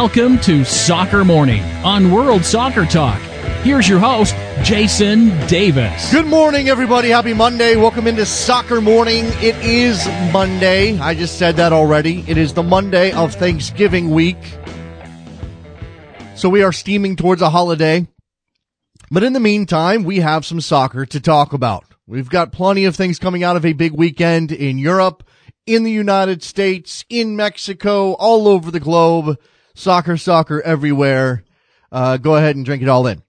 Welcome to Soccer Morning on World Soccer Talk. Here's your host, Jason Davis. Good morning, everybody. Happy Monday. Welcome into Soccer Morning. It is Monday. I just said that already. It is the Monday of Thanksgiving week. So we are steaming towards a holiday. But in the meantime, we have some soccer to talk about. We've got plenty of things coming out of a big weekend in Europe, in the United States, in Mexico, all over the globe. Soccer, soccer everywhere. Uh, go ahead and drink it all in.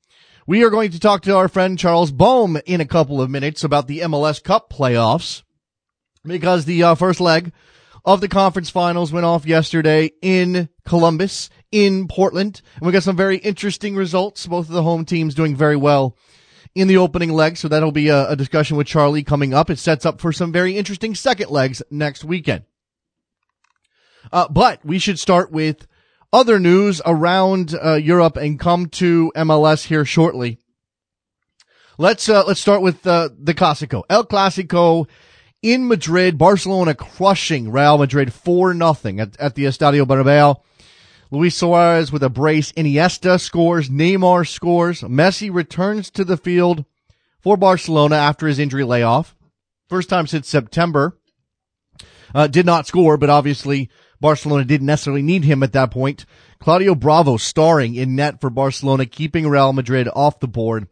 We are going to talk to our friend Charles Boehm in a couple of minutes about the MLS Cup playoffs because the uh, first leg of the conference finals went off yesterday in Columbus, in Portland, and we got some very interesting results. Both of the home teams doing very well in the opening leg, so that'll be a, a discussion with Charlie coming up. It sets up for some very interesting second legs next weekend. Uh, but we should start with other news around uh, Europe and come to MLS here shortly. Let's uh, let's start with uh, the Clasico. El Clasico in Madrid, Barcelona crushing Real Madrid 4 nothing at, at the Estadio Bernabeu. Luis Suarez with a brace. Iniesta scores. Neymar scores. Messi returns to the field for Barcelona after his injury layoff. First time since September. Uh, did not score, but obviously Barcelona didn't necessarily need him at that point. Claudio Bravo starring in net for Barcelona, keeping Real Madrid off the board.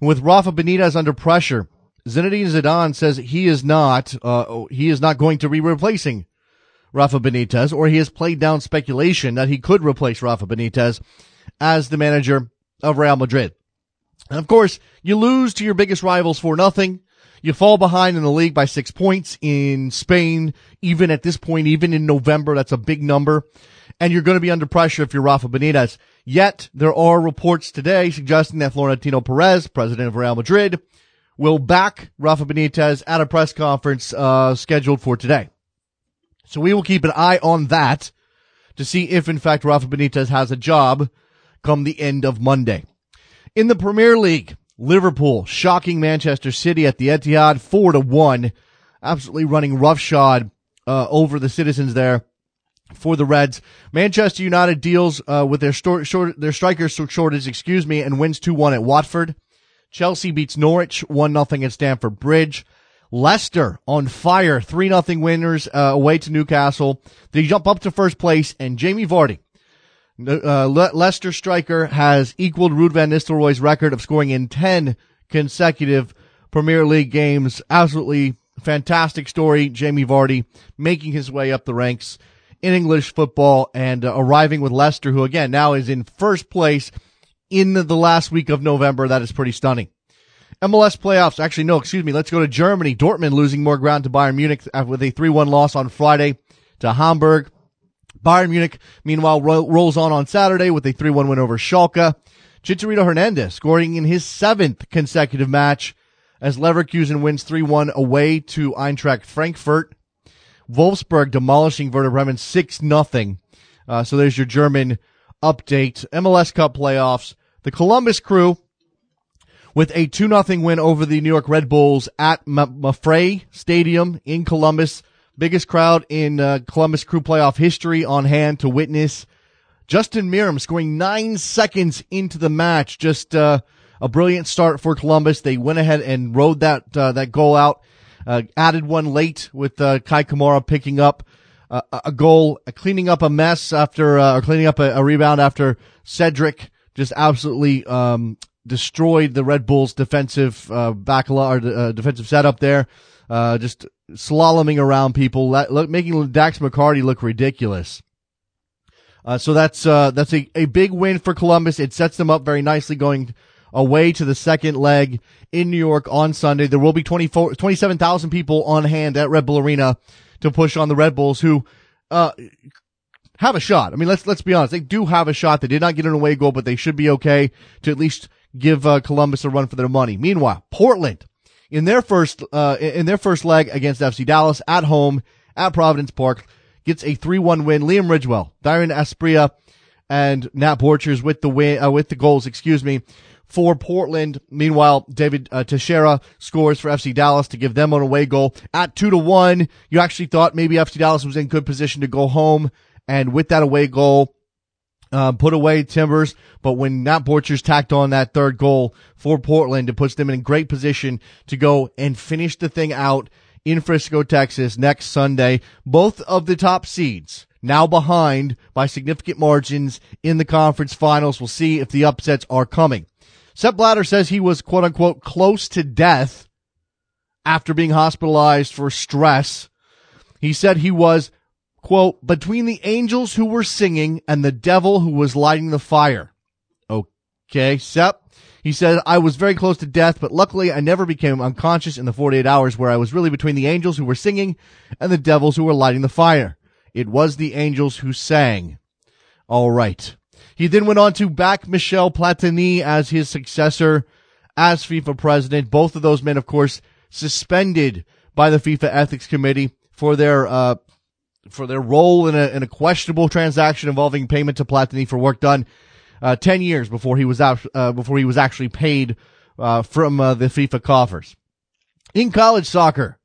And with Rafa Benitez under pressure, Zinedine Zidane says he is not, uh, he is not going to be replacing Rafa Benitez, or he has played down speculation that he could replace Rafa Benitez as the manager of Real Madrid. And of course, you lose to your biggest rivals for nothing. You fall behind in the league by six points in Spain, even at this point, even in November. That's a big number. And you're going to be under pressure if you're Rafa Benitez. Yet, there are reports today suggesting that Florentino Perez, president of Real Madrid, will back Rafa Benitez at a press conference uh, scheduled for today. So we will keep an eye on that to see if, in fact, Rafa Benitez has a job come the end of Monday. In the Premier League, Liverpool shocking Manchester City at the Etihad four to one, absolutely running roughshod uh, over the citizens there for the Reds. Manchester United deals uh, with their short, their striker shortage, excuse me, and wins two one at Watford. Chelsea beats Norwich one nothing at Stamford Bridge. Leicester on fire, three nothing winners uh, away to Newcastle. They jump up to first place, and Jamie Vardy uh, Le- Leicester striker has equaled Ruud van Nistelrooy's record of scoring in 10 consecutive Premier League games. Absolutely fantastic story. Jamie Vardy making his way up the ranks in English football and uh, arriving with Leicester, who again now is in first place in the, last week of November. That is pretty stunning. MLS playoffs. Actually, no, excuse me. Let's go to Germany. Dortmund losing more ground to Bayern Munich with a 3-1 loss on Friday to Hamburg. Bayern Munich, meanwhile, ro- rolls on on Saturday with a 3-1 win over Schalke. Chicharito Hernandez scoring in his seventh consecutive match as Leverkusen wins 3-1 away to Eintracht Frankfurt. Wolfsburg demolishing Werder Bremen 6-0. Uh, so there's your German update. MLS Cup playoffs. The Columbus Crew with a 2-0 win over the New York Red Bulls at M- Mapfre Stadium in Columbus biggest crowd in uh, Columbus Crew playoff history on hand to witness. Justin Meram scoring nine seconds into the match. Just uh, a brilliant start for Columbus. They went ahead and rode that uh, that goal out. Uh, added one late with uh, Kei Kamara picking up uh, a goal, cleaning up a mess after or cleaning up a, a, rebound after Cedric just absolutely um, destroyed the Red Bulls' defensive uh, back or defensive setup there. just slaloming around people, making Dax McCarty look ridiculous. Uh, so that's uh, that's a, a big win for Columbus. It sets them up very nicely going away to the second leg in New York on Sunday. There will be 27,000 people on hand at Red Bull Arena to push on the Red Bulls who uh, have a shot. I mean, let's let's be honest. They do have a shot. They did not get an away goal, but they should be okay to at least give uh, Columbus a run for their money. Meanwhile, Portland in their first uh, in their first leg against FC Dallas at home at Providence Park gets a 3-1 win. Liam Ridgewell, Dairon Asprilla, and Nat Borchers with the win uh, with the goals, excuse me, for Portland. Meanwhile, David uh, Texeira scores for FC Dallas to give them an away goal at 2 to 1. You actually thought maybe FC Dallas was in good position to go home and with that away goal uh, put away Timbers, but when Nat Borchers tacked on that third goal for Portland, it puts them in great position to go and finish the thing out in Frisco, Texas next Sunday. Both of the top seeds now behind by significant margins in the conference finals. We'll see if the upsets are coming. Sepp Blatter says he was quote unquote close to death after being hospitalized for stress. He said he was quote, between the angels who were singing and the devil who was lighting the fire. Okay, Sepp. He said, I was very close to death, but luckily I never became unconscious in the 48 hours where I was really between the angels who were singing and the devils who were lighting the fire. It was the angels who sang. All right. He then went on to back Michel Platini as his successor as FIFA president. Both of those men, of course, suspended by the FIFA ethics committee for their, uh, for their role in a, in a questionable transaction involving payment to Platini for work done uh, 10 years before he was out, uh, before he was actually paid uh, from uh, the FIFA coffers. In college soccer,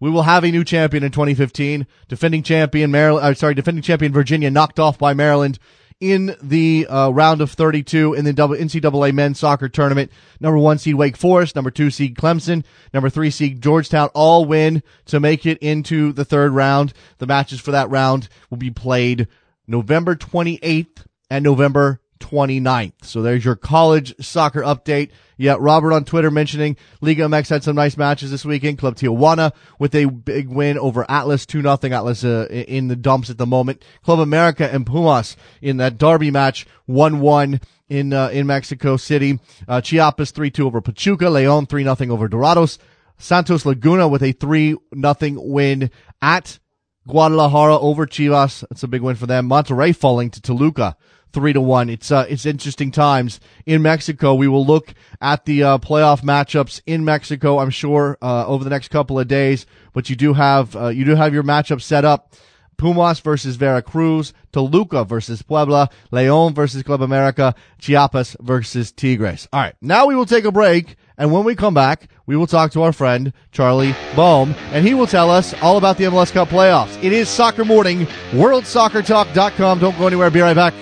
we will have a new champion in 2015. Defending champion Maryland, uh, sorry, defending champion Virginia knocked off by Maryland in the uh, round of 32 in the NCAA men's soccer tournament. Number one seed Wake Forest, number two seed Clemson, number three seed Georgetown all win to make it into the third round. The matches for that round will be played November 28th and November 29th. So there's your college soccer update. Yeah, Robert on Twitter mentioning Liga MX had some nice matches this weekend. Club Tijuana with a big win over Atlas, 2 nothing. Atlas uh, in the dumps at the moment. Club America and Pumas in that derby match, 1-1 in uh, in Mexico City. Uh, Chiapas 3-2 over Pachuca. Leon 3 nothing over Dorados. Santos Laguna with a 3 nothing win at Guadalajara over Chivas. That's a big win for them. Monterrey falling to Toluca three to one. It's uh, it's interesting times in Mexico. We will look at the uh, playoff matchups in Mexico. I'm sure uh, over the next couple of days, but you do have uh, you do have your matchup set up. Pumas versus Veracruz, Toluca versus Puebla, Leon versus Club America, Chiapas versus Tigres. All right, now we will take a break, and when we come back, we will talk to our friend Charlie Boehm, and he will tell us all about the MLS Cup playoffs. It is Soccer Morning, WorldSoccerTalk.com. Don't go anywhere. Be right back.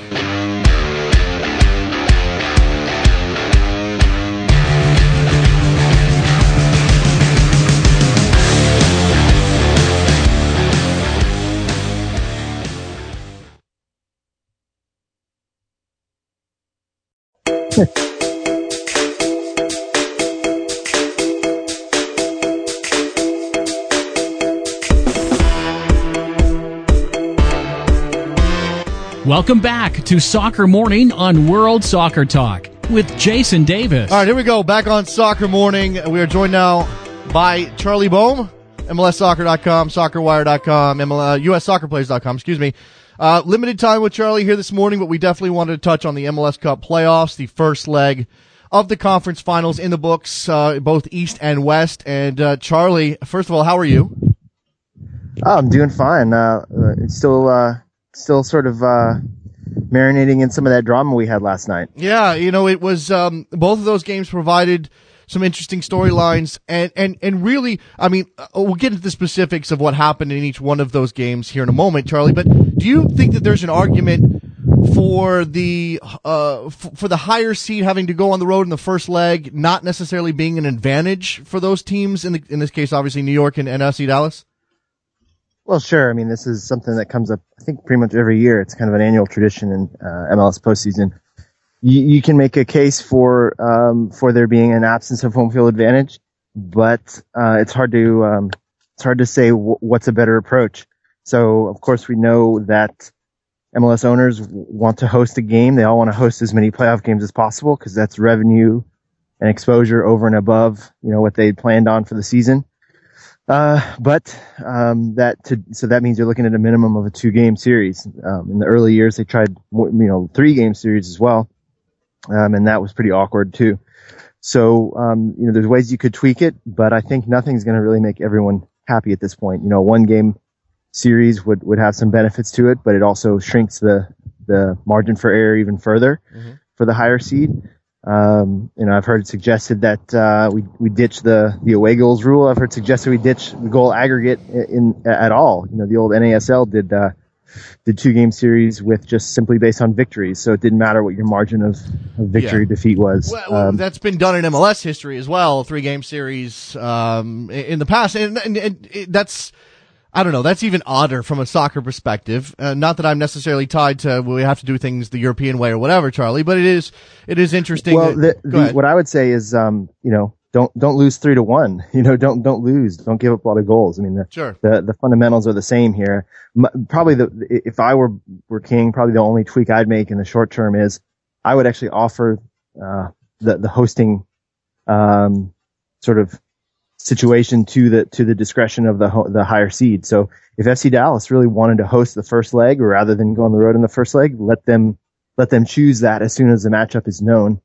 Welcome back to Soccer Morning on World Soccer Talk with Jason Davis. All right, here we go. Back on Soccer Morning. We are joined now by Charlie Boehm, MLSsoccer.com, SoccerWire.com, ML, USSoccerPlays.com, uh, excuse me. Uh, limited time with Charlie here this morning, but we definitely wanted to touch on the MLS Cup playoffs, the first leg of the conference finals in the books, uh, both East and West. And uh, Charlie, first of all, how are you? Oh, I'm doing fine. Uh, it's still uh, still sort of uh, marinating in some of that drama we had last night. Yeah, you know, it was um, both of those games provided some interesting storylines and, and, and really, I mean, uh, we'll get into the specifics of what happened in each one of those games here in a moment, Charlie, but do you think that there's an argument for the, uh, f- for the higher seed having to go on the road in the first leg, not necessarily being an advantage for those teams in the, in this case, obviously New York and, and FC Dallas? Well, sure. I mean, this is something that comes up, I think, pretty much every year. It's kind of an annual tradition in uh, MLS postseason. You, you, can make a case for um, for there being an absence of home field advantage, but uh, it's hard to um, it's hard to say w- what's a better approach. So, of course, we know that MLS owners want to host a game. They all want to host as many playoff games as possible because that's revenue and exposure over and above, you know, what they planned on for the season. Uh, but um, that to, so that means you're looking at a minimum of a two game series. Um, in the early years, they tried you know three game series as well, um, and that was pretty awkward too. So um, you know, there's ways you could tweak it, but I think nothing's going to really make everyone happy at this point. You know, one game series would would have some benefits to it, but it also shrinks the the margin for error even further mm-hmm. for the higher seed. Um, you know, I've heard it suggested that uh, we we ditch the the away goals rule. I've heard suggested we ditch the goal aggregate in, in at all. You know, the old NASL did uh, did two game series with just simply based on victories. So it didn't matter what your margin of, of victory yeah. defeat was. Well, um, that's been done in MLS history as well. Three game series um, in the past, and, and, and that's. I don't know. That's even odder from a soccer perspective. Uh, not that I'm necessarily tied to well, we have to do things the European way or whatever, Charlie. But it is it is interesting. Well, the, the, what I would say is, um, you know, don't don't lose three to one. You know, don't don't lose. Don't give up a lot of goals. I mean, the sure. the, the fundamentals are the same here. Probably the if I were were king, probably the only tweak I'd make in the short term is I would actually offer uh, the the hosting um, sort of situation to the to the discretion of the the higher seed. So if FC Dallas really wanted to host the first leg rather than go on the road in the first leg, let them let them choose that as soon as the matchup is known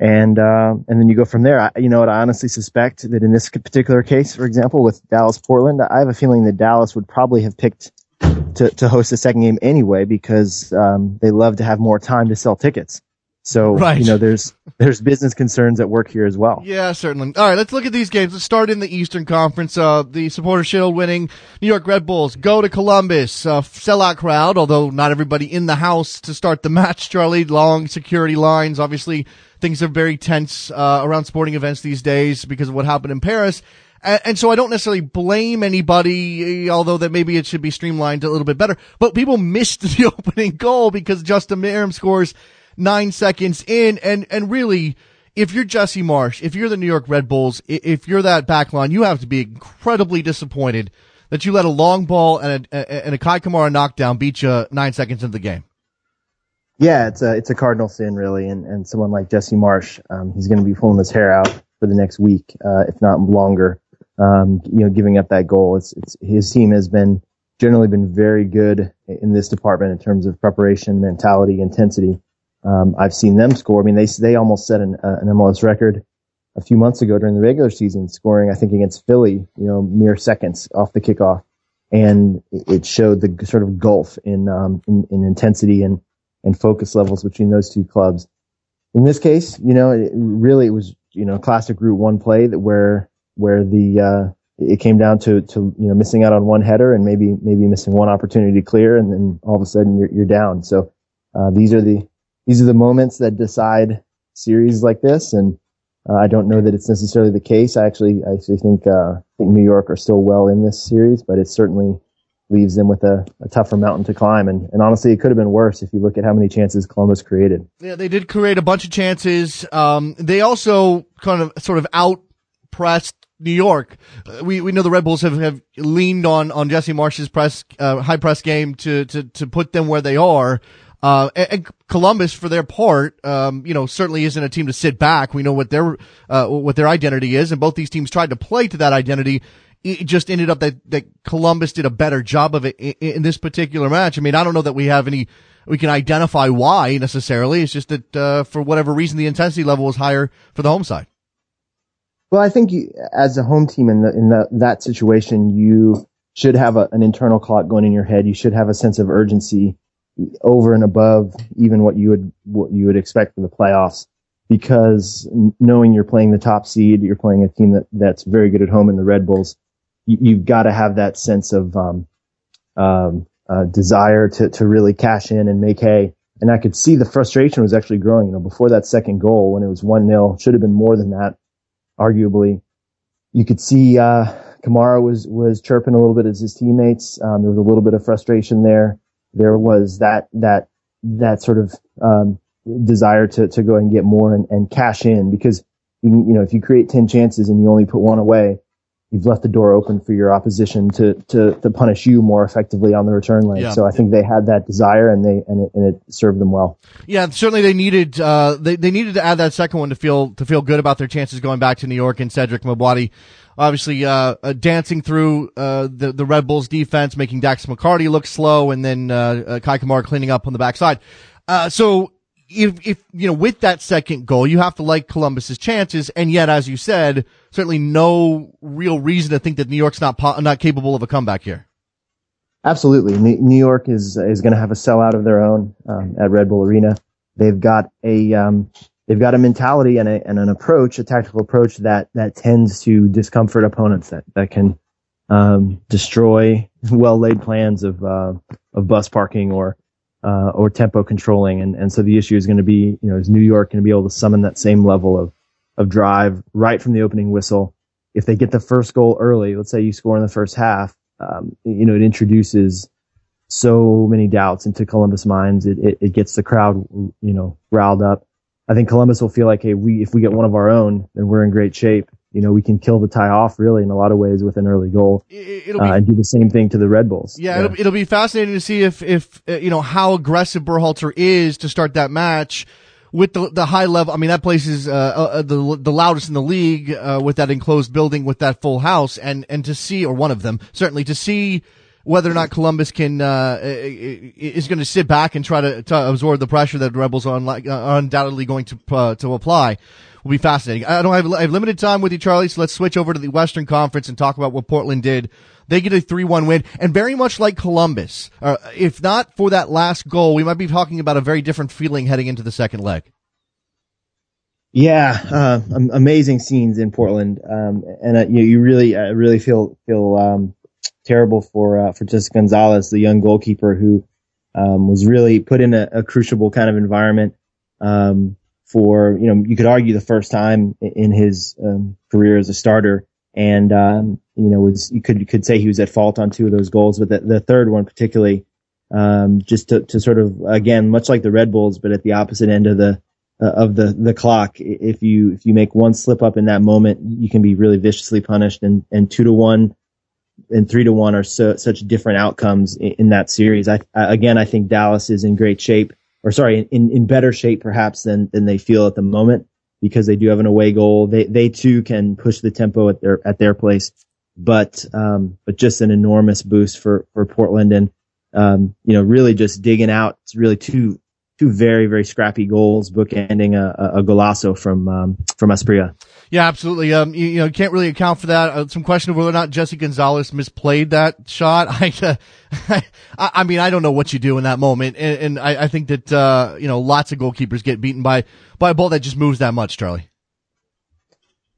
and uh, and then you go from there. I, you know what? I honestly suspect that in this particular case, for example, with Dallas Portland, I have a feeling that Dallas would probably have picked to to host the second game anyway because um, they love to have more time to sell tickets. So right. you know, there's there's business concerns at work here as well. Yeah, certainly. All right, let's look at these games. Let's start in the Eastern Conference. Uh, the Supporter Shield winning New York Red Bulls go to Columbus. Uh, sellout crowd, although not everybody in the house to start the match. Charlie, long security lines. Obviously, things are very tense uh, around sporting events these days because of what happened in Paris. And, and, so I don't necessarily blame anybody, although that maybe it should be streamlined a little bit better. But people missed the opening goal because Justin Meram scores nine seconds in. And, and really, if you're Jesse Marsch, if you're the New York Red Bulls, if you're that back line, you have to be incredibly disappointed that you let a long ball and a, and a Kei Kamara knockdown beat you nine seconds into the game. Yeah, it's a it's a cardinal sin really, and and someone like Jesse Marsch, um, he's going to be pulling his hair out for the next week, uh, if not longer. Um, you know, giving up that goal. It's it's his team has been generally been very good in this department in terms of preparation, mentality, intensity. Um, I've seen them score. I mean, they they almost set an, uh, an MLS record a few months ago during the regular season, scoring I think against Philly, you know, mere seconds off the kickoff, and it showed the sort of gulf in um, in, in, intensity and and focus levels between those two clubs. In this case, you know, it really it was you know classic Route One play that where where the uh, it came down to to you know missing out on one header and maybe maybe missing one opportunity to clear, and then all of a sudden you're you're down. So uh, these are the these are the moments that decide series like this. And uh, I don't know that it's necessarily the case. I actually, I actually think, uh, think New York are still well in this series, but it certainly leaves them with a, a, tougher mountain to climb. And, and honestly, it could have been worse if you look at how many chances Columbus created. Yeah, they did create a bunch of chances. Um, they also kind of sort of out pressed New York. Uh, we we know the Red Bulls have, have leaned on on Jesse Marsch's press uh, high press game to to to put them where they are. Uh, and, and, Columbus, for their part, um, you know, certainly isn't a team to sit back. We know what their uh, what their identity is, and both these teams tried to play to that identity. It just ended up that that Columbus did a better job of it in, in this particular match. I mean, I don't know that we have any we can identify why necessarily. It's just that uh, for whatever reason, the intensity level was higher for the home side. Well, I think you, as a home team in the, in the, that situation, you should have a, an internal clock going in your head. You should have a sense of urgency over and above even what you would what you would expect for the playoffs because knowing you're playing the top seed, you're playing a team that that's very good at home in the Red Bulls. You, have got to have that sense of um, um, uh, desire to to really cash in and make hay. And I could see the frustration was actually growing. You know, before that second goal, when it was one 0 should have been more than that, arguably. You could see uh, Kamara was was chirping a little bit as his teammates. Um, there was a little bit of frustration there there was that that that sort of um, desire to to go and get more and, and cash in because you, you know if you create ten chances and you only put one away, you've left the door open for your opposition to to, to punish you more effectively on the return leg. Yeah. So I think they had that desire and they and it, and it served them well. Yeah, certainly they needed uh, they they needed to add that second one to feel to feel good about their chances going back to New York and Cedric Mabwati obviously uh, uh, dancing through uh, the the Red Bulls defense, making Dax McCarty look slow, and then uh, uh Kei Kamara cleaning up on the backside. Uh, so if if you know with that second goal, you have to like Columbus's chances, and yet, as you said, certainly no real reason to think that New York's not po- not capable of a comeback here. Absolutely, New York is is going to have a sellout of their own um, at Red Bull Arena. They've got a um, they've got a mentality and, a, and an approach, a tactical approach that that tends to discomfort opponents that that can um, destroy well laid plans of uh, of bus parking or uh, or tempo controlling. And and so the issue is going to be, you know, is New York going to be able to summon that same level of of drive right from the opening whistle? If they get the first goal early, let's say you score in the first half, um, you know, it introduces so many doubts into Columbus minds. It, it, it gets the crowd, you know, riled up. I think Columbus will feel like, hey, we if we get one of our own, then we're in great shape. You know, we can kill the tie off really in a lot of ways with an early goal, It'll uh, be, and do the same thing to the Red Bulls. yeah, It'll, it'll be fascinating to see if if uh, you know how aggressive Berhalter is to start that match with the the high level. I mean, that place is uh, uh, the the loudest in the league uh, with that enclosed building with that full house, and and to see or one of them certainly to see whether or not Columbus can uh, is going to sit back and try to, to absorb the pressure that Rebels are, uh, undoubtedly going to uh, to apply will be fascinating. I don't have, I have limited time with you, Charlie, so let's switch over to the Western Conference and talk about what Portland did. They get a 3-1 win, and very much like Columbus, uh, if not for that last goal, we might be talking about a very different feeling heading into the second leg. Yeah, uh, amazing scenes in Portland, um, and uh, you, you really, I really feel feel um, terrible for uh, for Jesse Gonzalez, the young goalkeeper who um, was really put in a, a crucible kind of environment um, for you know you could argue the first time in his um, career as a starter, and um, you know was you could you could say he was at fault on two of those goals, but the, the third one particularly um, just to, to sort of again much like the Red Bulls, but at the opposite end of the uh, of the the clock. If you if you make one slip up in that moment, you can be really viciously punished, and and two to one and three to one are so, such different outcomes in, in that series. I, I, again, I think Dallas is in great shape, or sorry, in, in better shape perhaps than than they feel at the moment because they do have an away goal. They they too can push the tempo at their at their place, but um, but just an enormous boost for for Portland and um, you know really just digging out. It's really two two very very scrappy goals, bookending a, a, a golazo from um, from Asprilla. Yeah, absolutely. Um, you, know, you know, can't really account for that. Uh, some question of whether or not Jesse Gonzalez misplayed that shot. I, uh, I, I mean, I don't know what you do in that moment, and, and I, I, think that uh, you know, lots of goalkeepers get beaten by by a ball that just moves that much, Charlie.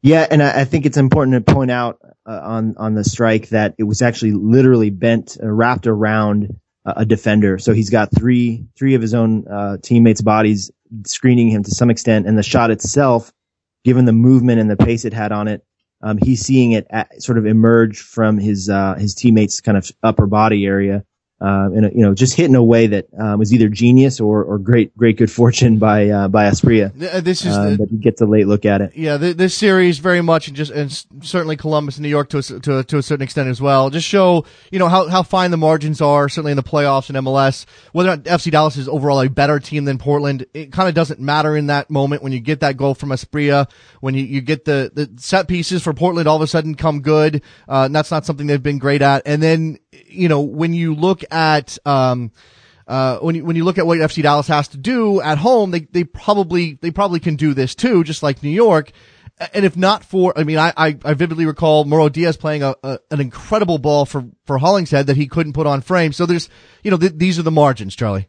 Yeah, and I, I think it's important to point out uh, on on the strike that it was actually literally bent, uh, wrapped around a defender. So he's got three three of his own uh, teammates' bodies screening him to some extent, and the shot itself given the movement and the pace it had on it, um, he's seeing it at, sort of emerge from his uh, his teammates' kind of upper body area uh, and you know just hit in a way that um, was either genius or, or great great good fortune by uh, by Asprilla. Uh, this is um, the, but he gets a late look at it. Yeah, this series very much and just and certainly Columbus and New York to a, to a, to a certain extent as well. Just show you know how how fine the margins are certainly in the playoffs and MLS. Whether or not FC Dallas is overall a better team than Portland, it kind of doesn't matter in that moment when you get that goal from Asprilla, when you, you get the the set pieces for Portland all of a sudden come good. Uh, that's not something they've been great at, and then you know, when you look at, um, uh, when you, when you look at what FC Dallas has to do at home, they, they probably, they probably can do this too, just like New York. And if not for, I mean, I, I, I vividly recall Mauro Diaz playing a, a, an incredible ball for, for Hollingshead that he couldn't put on frame. So there's, you know, th- these are the margins, Charlie.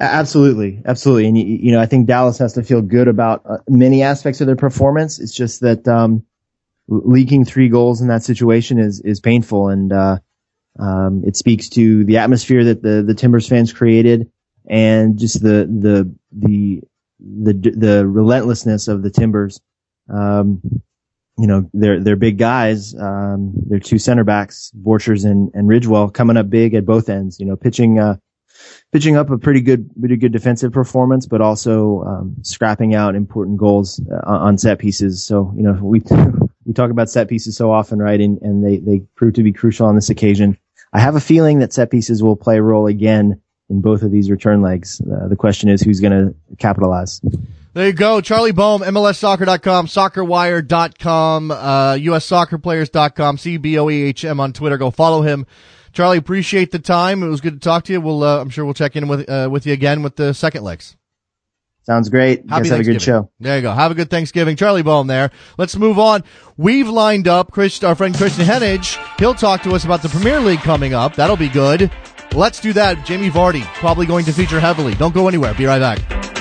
Absolutely, absolutely, and you, you, know I think Dallas has to feel good about uh, many aspects of their performance. It's just that um, leaking three goals in that situation is is painful, and uh, um, it speaks to the atmosphere that the the Timbers fans created, and just the the the the the relentlessness of the Timbers. Um, you know, they're they're big guys. Um, they're two center backs, Borchers and and Ridgewell, coming up big at both ends. You know, pitching. Uh, pitching up a pretty good, pretty good defensive performance, but also um, scrapping out important goals uh, on set pieces. So you know, we we talk about set pieces so often, right? And, and they, they prove to be crucial on this occasion. I have a feeling that set pieces will play a role again in both of these return legs. Uh, the question is who's going to capitalize. There you go. Charlie Boehm, MLSsoccer.com, soccerwire.com, uh, USsoccerplayers.com, C-B-O-E-H-M on Twitter. Go follow him. Charlie, appreciate the time. It was good to talk to you. We'll, uh, I'm sure we'll check in with, uh, with you again with the second legs. Sounds great. You Happy guys have a good show. There you go. Have a good Thanksgiving. Charlie Boehm there. Let's move on. We've lined up Chris, our friend Kristan Heneage. He'll talk to us about the Premier League coming up. That'll be good. Let's do that. Jamie Vardy probably going to feature heavily. Don't go anywhere. Be right back.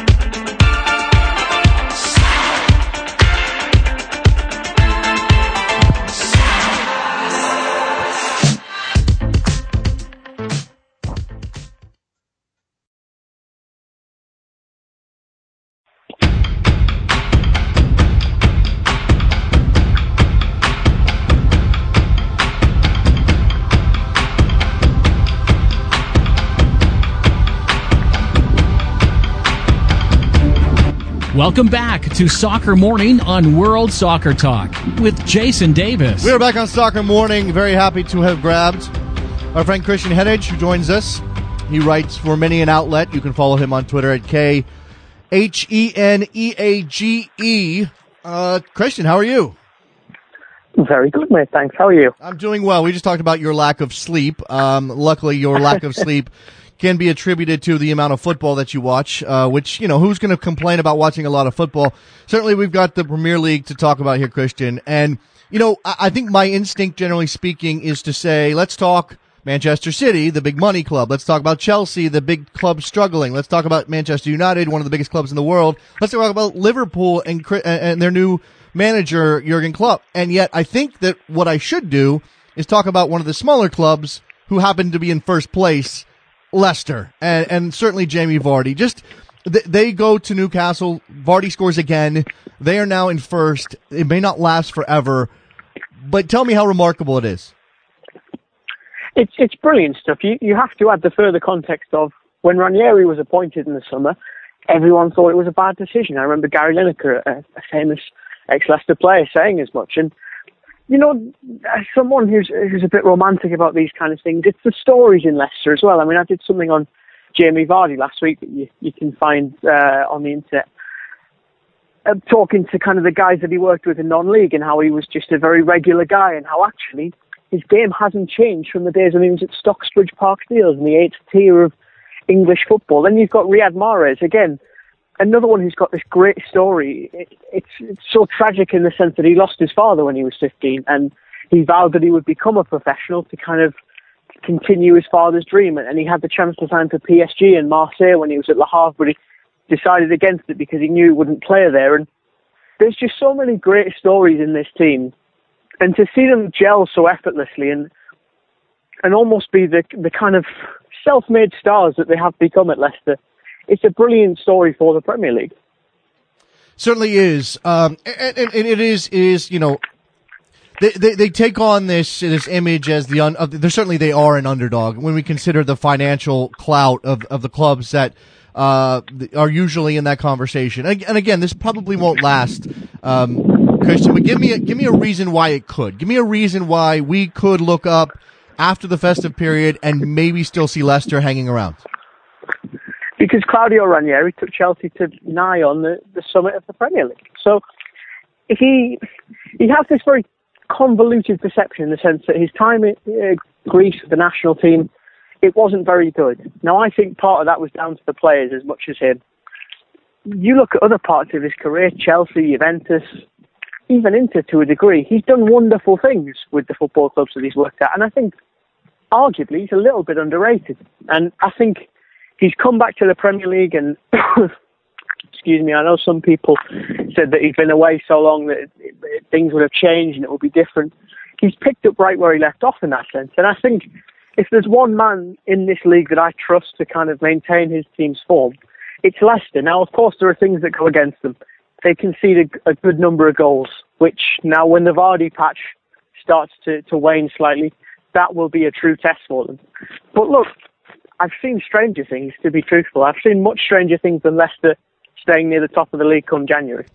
Welcome back to Soccer Morning on World Soccer Talk with Jason Davis. We are back on Soccer Morning. Very happy to have grabbed our friend Kristan Heneage, who joins us. He writes for many an outlet. You can follow him on Twitter at K H E N E A G E. Uh, Kristan, how are you? Very good, mate. Thanks. How are you? I'm doing well. We just talked about your lack of sleep. Um, luckily, your lack of sleep can be attributed to the amount of football that you watch, uh, which, you know, who's going to complain about watching a lot of football? Certainly, we've got the Premier League to talk about here, Kristan. And, you know, I, I think my instinct, generally speaking, is to say, let's talk Manchester City, the big money club. Let's talk about Chelsea, the big club struggling. Let's talk about Manchester United, one of the biggest clubs in the world. Let's talk about Liverpool and, and their new manager, Jurgen Klopp. And yet I think that what I should do is talk about one of the smaller clubs who happen to be in first place, Leicester, and, and certainly Jamie Vardy. Just, they go to Newcastle. Vardy scores again. They are now in first. It may not last forever, but tell me how remarkable it is. It's it's brilliant stuff. You you have to add the further context of when Ranieri was appointed in the summer. Everyone thought it was a bad decision. I remember Gary Lineker, a, a famous ex-Leicester player, saying as much. And you know, as someone who's who's a bit romantic about these kind of things, it's the stories in Leicester as well. I mean, I did something on Jamie Vardy last week that you you can find uh, on the internet. Uh, talking to kind of the guys that he worked with in non-league and how he was just a very regular guy and how actually his game hasn't changed from the days when he was at Stockbridge Park Steelers in the eighth tier of English football. Then you've got Riyad Mahrez again, another one who's got this great story. It, it's it's so tragic in the sense that he lost his father when he was 15, and he vowed that he would become a professional to kind of continue his father's dream. And he had the chance to sign for PSG and Marseille when he was at Le Havre, but he decided against it because he knew he wouldn't play there. And there's just so many great stories in this team, and to see them gel so effortlessly and and almost be the the kind of self-made stars that they have become at Leicester it's a brilliant story for the Premier League. Certainly is, um, and, and, and, it is is you know. They, they, they take on this this image as the un, they're certainly they are an underdog when we consider the financial clout of, of the clubs that uh, are usually in that conversation. And, and again, this probably won't last, um, Kristan. But give me a, give me a reason why it could. Give me a reason why we could look up after the festive period and maybe still see Leicester hanging around because Claudio Ranieri took Chelsea to nigh on the, the summit of the Premier League. So he he has this very convoluted perception in the sense that his time in uh, Greece, the national team, it wasn't very good. Now I think part of that was down to the players as much as him. You look at other parts of his career, Chelsea, Juventus, even Inter to a degree. He's done wonderful things with the football clubs that he's worked at, and I think arguably he's a little bit underrated. And I think he's come back to the Premier League and excuse me, I know some people said that he's been away so long that things would have changed and it would be different. He's picked up right where he left off in that sense. And I think if there's one man in this league that I trust to kind of maintain his team's form, it's Leicester. Now, of course, there are things that go against them. They concede a, a good number of goals, which now when the Vardy patch starts to, to wane slightly, that will be a true test for them. But look, I've seen stranger things, to be truthful. I've seen much stranger things than Leicester staying near the top of the league come January.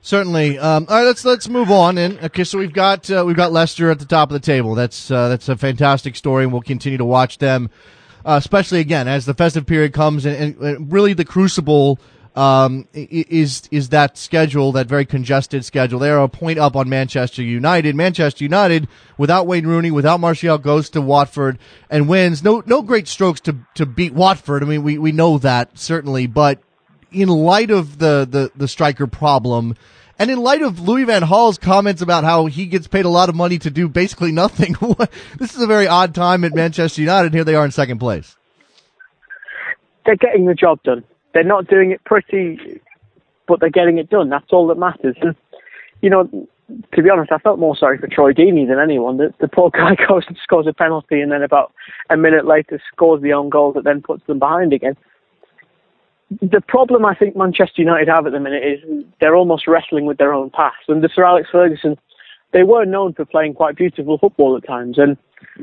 Certainly. Um, all right, let's let's move on. And okay, so we've got uh, we've got Leicester at the top of the table. That's uh, that's a fantastic story, and we'll continue to watch them, uh, especially again as the festive period comes, and, and really the crucible um, is is that schedule, that very congested schedule. They are a point up on Manchester United. Manchester United, without Wayne Rooney, without Martial, goes to Watford and wins. No no great strokes to to beat Watford. I mean, we, we know that certainly, but in light of the, the, the striker problem, and in light of Louis Van Gaal's comments about how he gets paid a lot of money to do basically nothing, this is a very odd time at Manchester United. Here they are in second place. They're getting the job done. They're not doing it pretty, but they're getting it done. That's all that matters. And, you know, to be honest, I felt more sorry for Troy Deeney than anyone. The, the poor guy goes and scores a penalty and then about a minute later scores the own goal that then puts them behind again. The problem I think Manchester United have at the minute is they're almost wrestling with their own past. Under Sir Alex Ferguson, they were known for playing quite beautiful football at times, and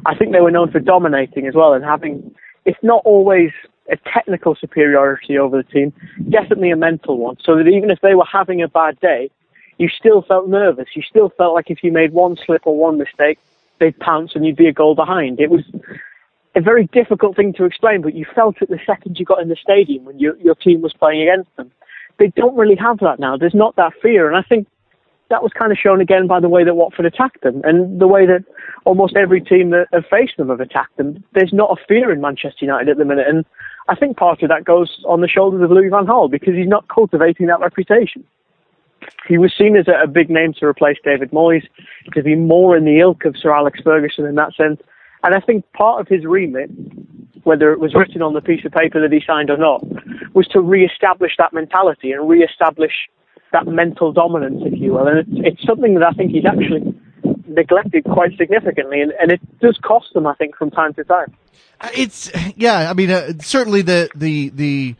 I think they were known for dominating as well and having, if not always a technical superiority over the team, definitely a mental one. So that even if they were having a bad day, you still felt nervous. You still felt like if you made one slip or one mistake, they'd pounce and you'd be a goal behind. It was a very difficult thing to explain, but you felt it the second you got in the stadium when your, your team was playing against them. They don't really have that now. There's not that fear. And I think that was kind of shown again by the way that Watford attacked them and the way that almost every team that have faced them have attacked them. There's not a fear in Manchester United at the minute. And I think part of that goes on the shoulders of Louis van Gaal because he's not cultivating that reputation. He was seen as a, big name to replace David Moyes, to be more in the ilk of Sir Alex Ferguson in that sense. And I think part of his remit, whether it was written on the piece of paper that he signed or not, was to re-establish that mentality and re-establish that mental dominance, if you will. And it's, it's something that I think he's actually neglected quite significantly, and, and it does cost them, I think, from time to time. It's yeah. I mean, uh, certainly the the the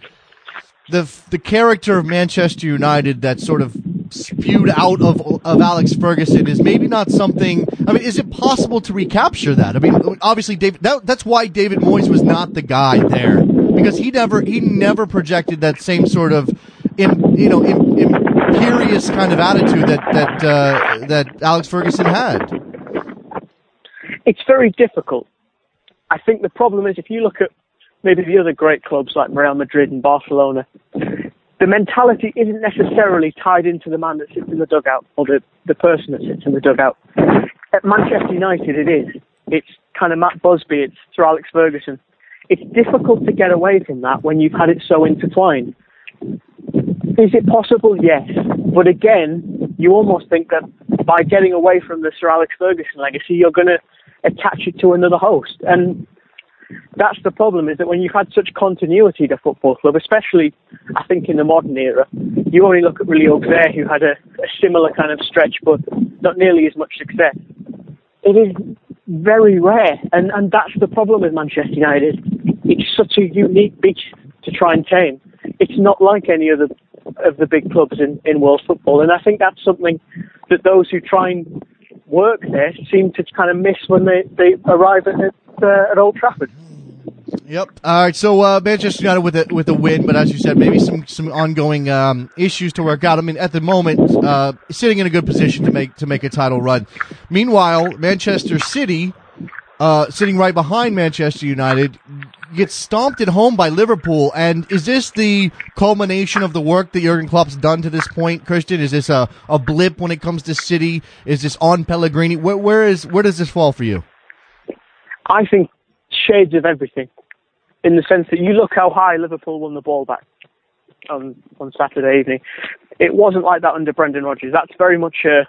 the the character of Manchester United that sort of spewed out of of Alex Ferguson is maybe not something. I mean, is it possible to recapture that? I mean, obviously, David. That, that's why David Moyes was not the guy there because he never he never projected that same sort of. In, you know, in, imperious kind of attitude that that uh, that Alex Ferguson had. It's very difficult. I think the problem is if you look at maybe the other great clubs like Real Madrid and Barcelona, the mentality isn't necessarily tied into the man that sits in the dugout or the, the person that sits in the dugout. At Manchester United, it is. It's kind of Matt Busby, it's Sir Alex Ferguson. It's difficult to get away from that when you've had it so intertwined. Is it possible? Yes. But again, you almost think that by getting away from the Sir Alex Ferguson legacy, you're going to attach it to another host. And that's the problem is that when you've had such continuity a football club, especially I think in the modern era, you only look at Willie Auxerre who had a, a similar kind of stretch but not nearly as much success. It is very rare and, and that's the problem with Manchester United. It's such a unique beast to try and tame. It's not like any other of the big clubs in, in world football. And I think that's something that those who try and work there seem to kind of miss when they, they arrive at, uh, at Old Trafford. Yep. All right. So uh, Manchester United with a with a win, but as you said, maybe some some ongoing um, issues to work out. I mean, at the moment, uh, sitting in a good position to make to make a title run. Meanwhile, Manchester City, uh, sitting right behind Manchester United, gets stomped at home by Liverpool. And is this the culmination of the work that Jurgen Klopp's done to this point, Kristan? Is this a, a blip when it comes to City? Is this on Pellegrini? Where, where is where does this fall for you? I think shades of everything, in the sense that you look how high Liverpool won the ball back on on Saturday evening. It wasn't like that under Brendan Rodgers. That's very much a,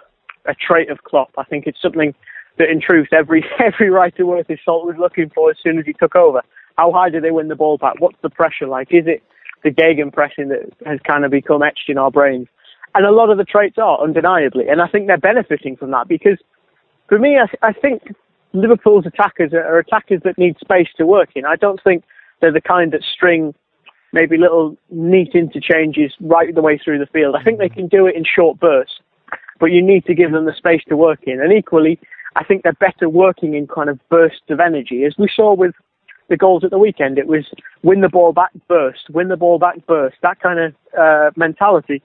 a trait of Klopp. I think it's something that, in truth, every every writer worth his salt was looking for as soon as he took over. How high do they win the ball back? What's the pressure like? Is it the gegenpressing that has kind of become etched in our brains? And a lot of the traits are, undeniably. And I think they're benefiting from that because for me, I, I think Liverpool's attackers are, are attackers that need space to work in. I don't think they're the kind that string maybe little neat interchanges right the way through the field. I think they can do it in short bursts, but you need to give them the space to work in. And equally, I think they're better working in kind of bursts of energy, as we saw with the goals at the weekend. It was win the ball back, burst, win the ball back, burst. That kind of uh, mentality.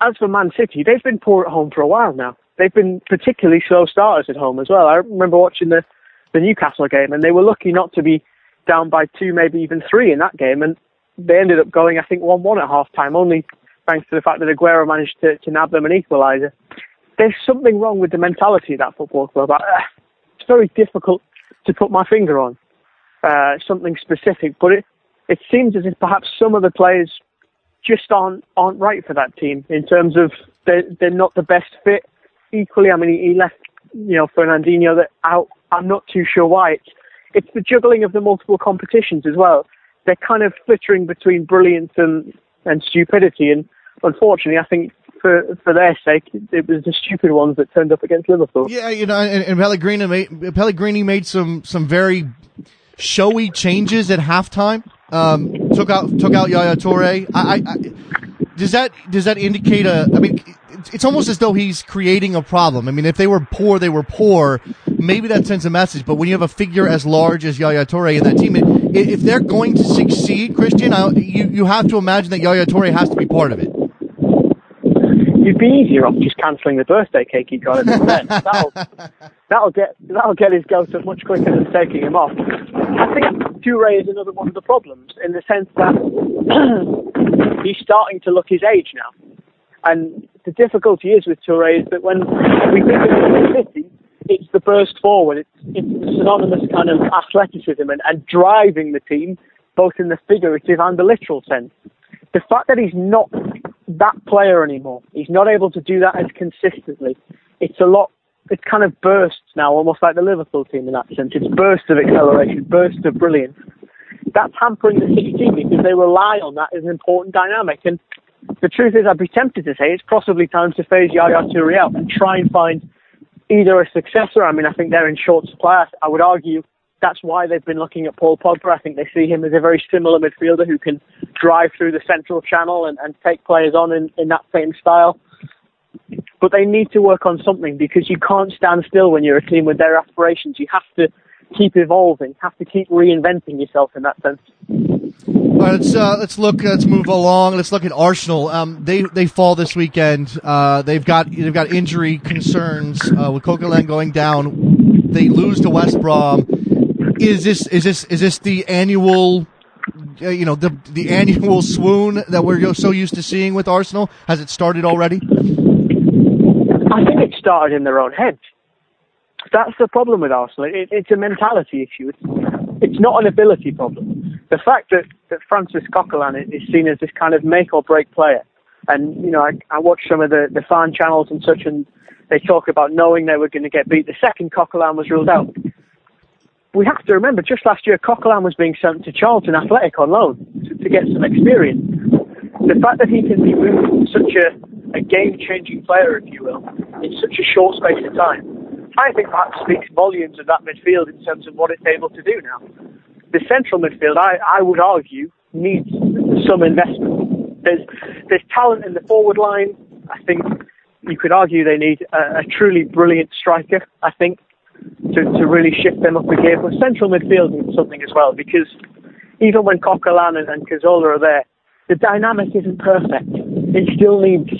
As for Man City, they've been poor at home for a while now. They've been particularly slow starters at home as well. I remember watching the the Newcastle game, and they were lucky not to be down by two, maybe even three in that game, and they ended up going, I think, one-one at half time, only thanks to the fact that Aguero managed to, to nab them an equaliser. There's something wrong with the mentality of that football club. Uh, it's very difficult to put my finger on uh, something specific, but it, it seems as if perhaps some of the players just aren't aren't right for that team in terms of they're, they're not the best fit. Equally, I mean, he, left you know Fernandinho that out. I'm not too sure why. It's it's the juggling of the multiple competitions as well. They're kind of flittering between brilliance and and stupidity, and unfortunately, I think for for their sake, it was the stupid ones that turned up against Liverpool. Yeah, you know, and, and Pellegrini made Pellegrini made some some very showy changes at halftime. Um, took out took out Yaya Toure. I, I, I, does that does that indicate a? I mean, it's almost as though he's creating a problem. I mean, if they were poor, they were poor. Maybe that sends a message. But when you have a figure as large as Yaya Toure in that team, it, if they're going to succeed, Kristan, you you have to imagine that Yaya Toure has to be part of it. You'd be easier off just cancelling the birthday cake he got at the event. That'll, that'll get that'll get his goat up much quicker than taking him off. I think Toure is another one of the problems in the sense that he's starting to look his age now. And the difficulty is with Toure is that when we think of City, it's the burst forward. It's, it's the synonymous kind of athleticism and, and driving the team, both in the figurative and the literal sense. The fact that he's not that player anymore, he's not able to do that as consistently. It's a lot. It's kind of bursts now, almost like the Liverpool team in that sense. It's bursts of acceleration, bursts of brilliance. That's hampering the City team because they rely on that as an important dynamic. And the truth is, I'd be tempted to say it's possibly time to phase Yaya Toure out and try and find either a successor. I mean, I think they're in short supply. I would argue that's why they've been looking at Paul Pogba. I think they see him as a very similar midfielder who can drive through the central channel and, and take players on in, in that same style. But they need to work on something because you can't stand still when you're a team with their aspirations. You have to keep evolving, have to keep reinventing yourself in that sense. All right, let's uh, let's look. Let's move along. Let's look at Arsenal. Um, they they fall this weekend. Uh, they've got they've got injury concerns uh, with Coquelin going down. They lose to West Brom. Is this is this is this the annual? Uh, you know the the annual swoon that we're so used to seeing with Arsenal. Has it started already? I think it started in their own heads. That's the problem with Arsenal. It, it's a mentality issue. It's, it's not an ability problem. The fact that, that Francis Coquelin is seen as this kind of make or break player, and you know, I, I watch some of the, the fan channels and such, and they talk about knowing they were going to get beat the second Coquelin was ruled out. We have to remember, just last year, Coquelin was being sent to Charlton Athletic on loan to, get some experience. The fact that he can be moved such a, a game-changing player, if you will, in such a short space of time, I think that speaks volumes of that midfield in terms of what it's able to do now. The central midfield, I, I would argue, needs some investment. There's there's talent in the forward line. I think you could argue they need a, a truly brilliant striker. I think to, to really shift them up a gear. But central midfield needs something as well because even when Coquelin and, and Cazorla are there, the dynamic isn't perfect. It still needs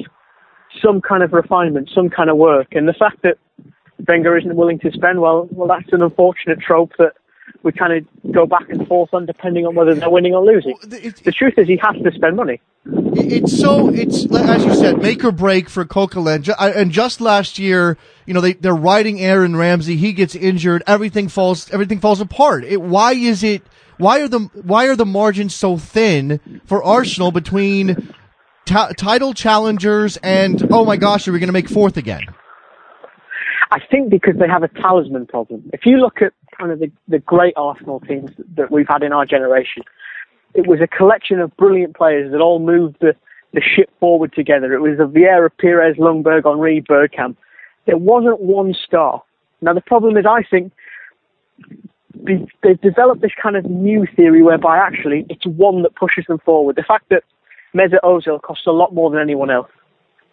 some kind of refinement, some kind of work. And the fact that Wenger isn't willing to spend, well, well, that's an unfortunate trope that we kind of go back and forth on depending on whether they're winning or losing. the truth is, he has to spend money. It's so it's as you said, make or break for Coquelin. And just last year, you know, they they're riding Aaron Ramsey. He gets injured. Everything falls. Everything falls apart. It, why is it? Why are the why are the margins so thin for Arsenal between t- title challengers and oh my gosh, are we going to make fourth again? I think because they have a talisman problem. If you look at kind of the, the great Arsenal teams that we've had in our generation, it was a collection of brilliant players that all moved the, the ship forward together. It was the Vieira, Pires, Ljungberg, Henry, Bergkamp. There wasn't one star. Now the problem is, I think they've developed this kind of new theory whereby actually it's one that pushes them forward. The fact that Mesut Ozil costs a lot more than anyone else.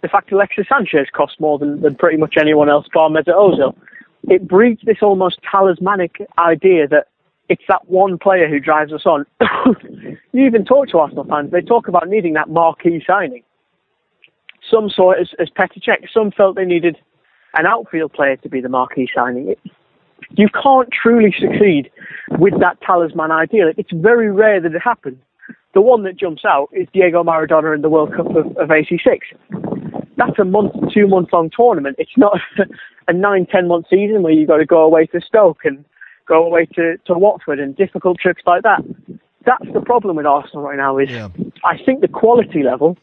The fact Alexis Sanchez costs more than, than pretty much anyone else bar Mesut Ozil. It breeds this almost talismanic idea that it's that one player who drives us on. you even talk to Arsenal fans, they talk about needing that marquee signing. Some saw it as, as Petr Cech, some felt they needed an outfield player to be the marquee signing. It, you can't truly succeed with that talisman idea. It's very rare that it happens. The one that jumps out is Diego Maradona in the World Cup of, of 86. That's a month, two month long tournament. It's not a nine, ten month season where you've got to go away to Stoke and go away to, to Watford and difficult trips like that. That's the problem with Arsenal right now is yeah. I think the quality level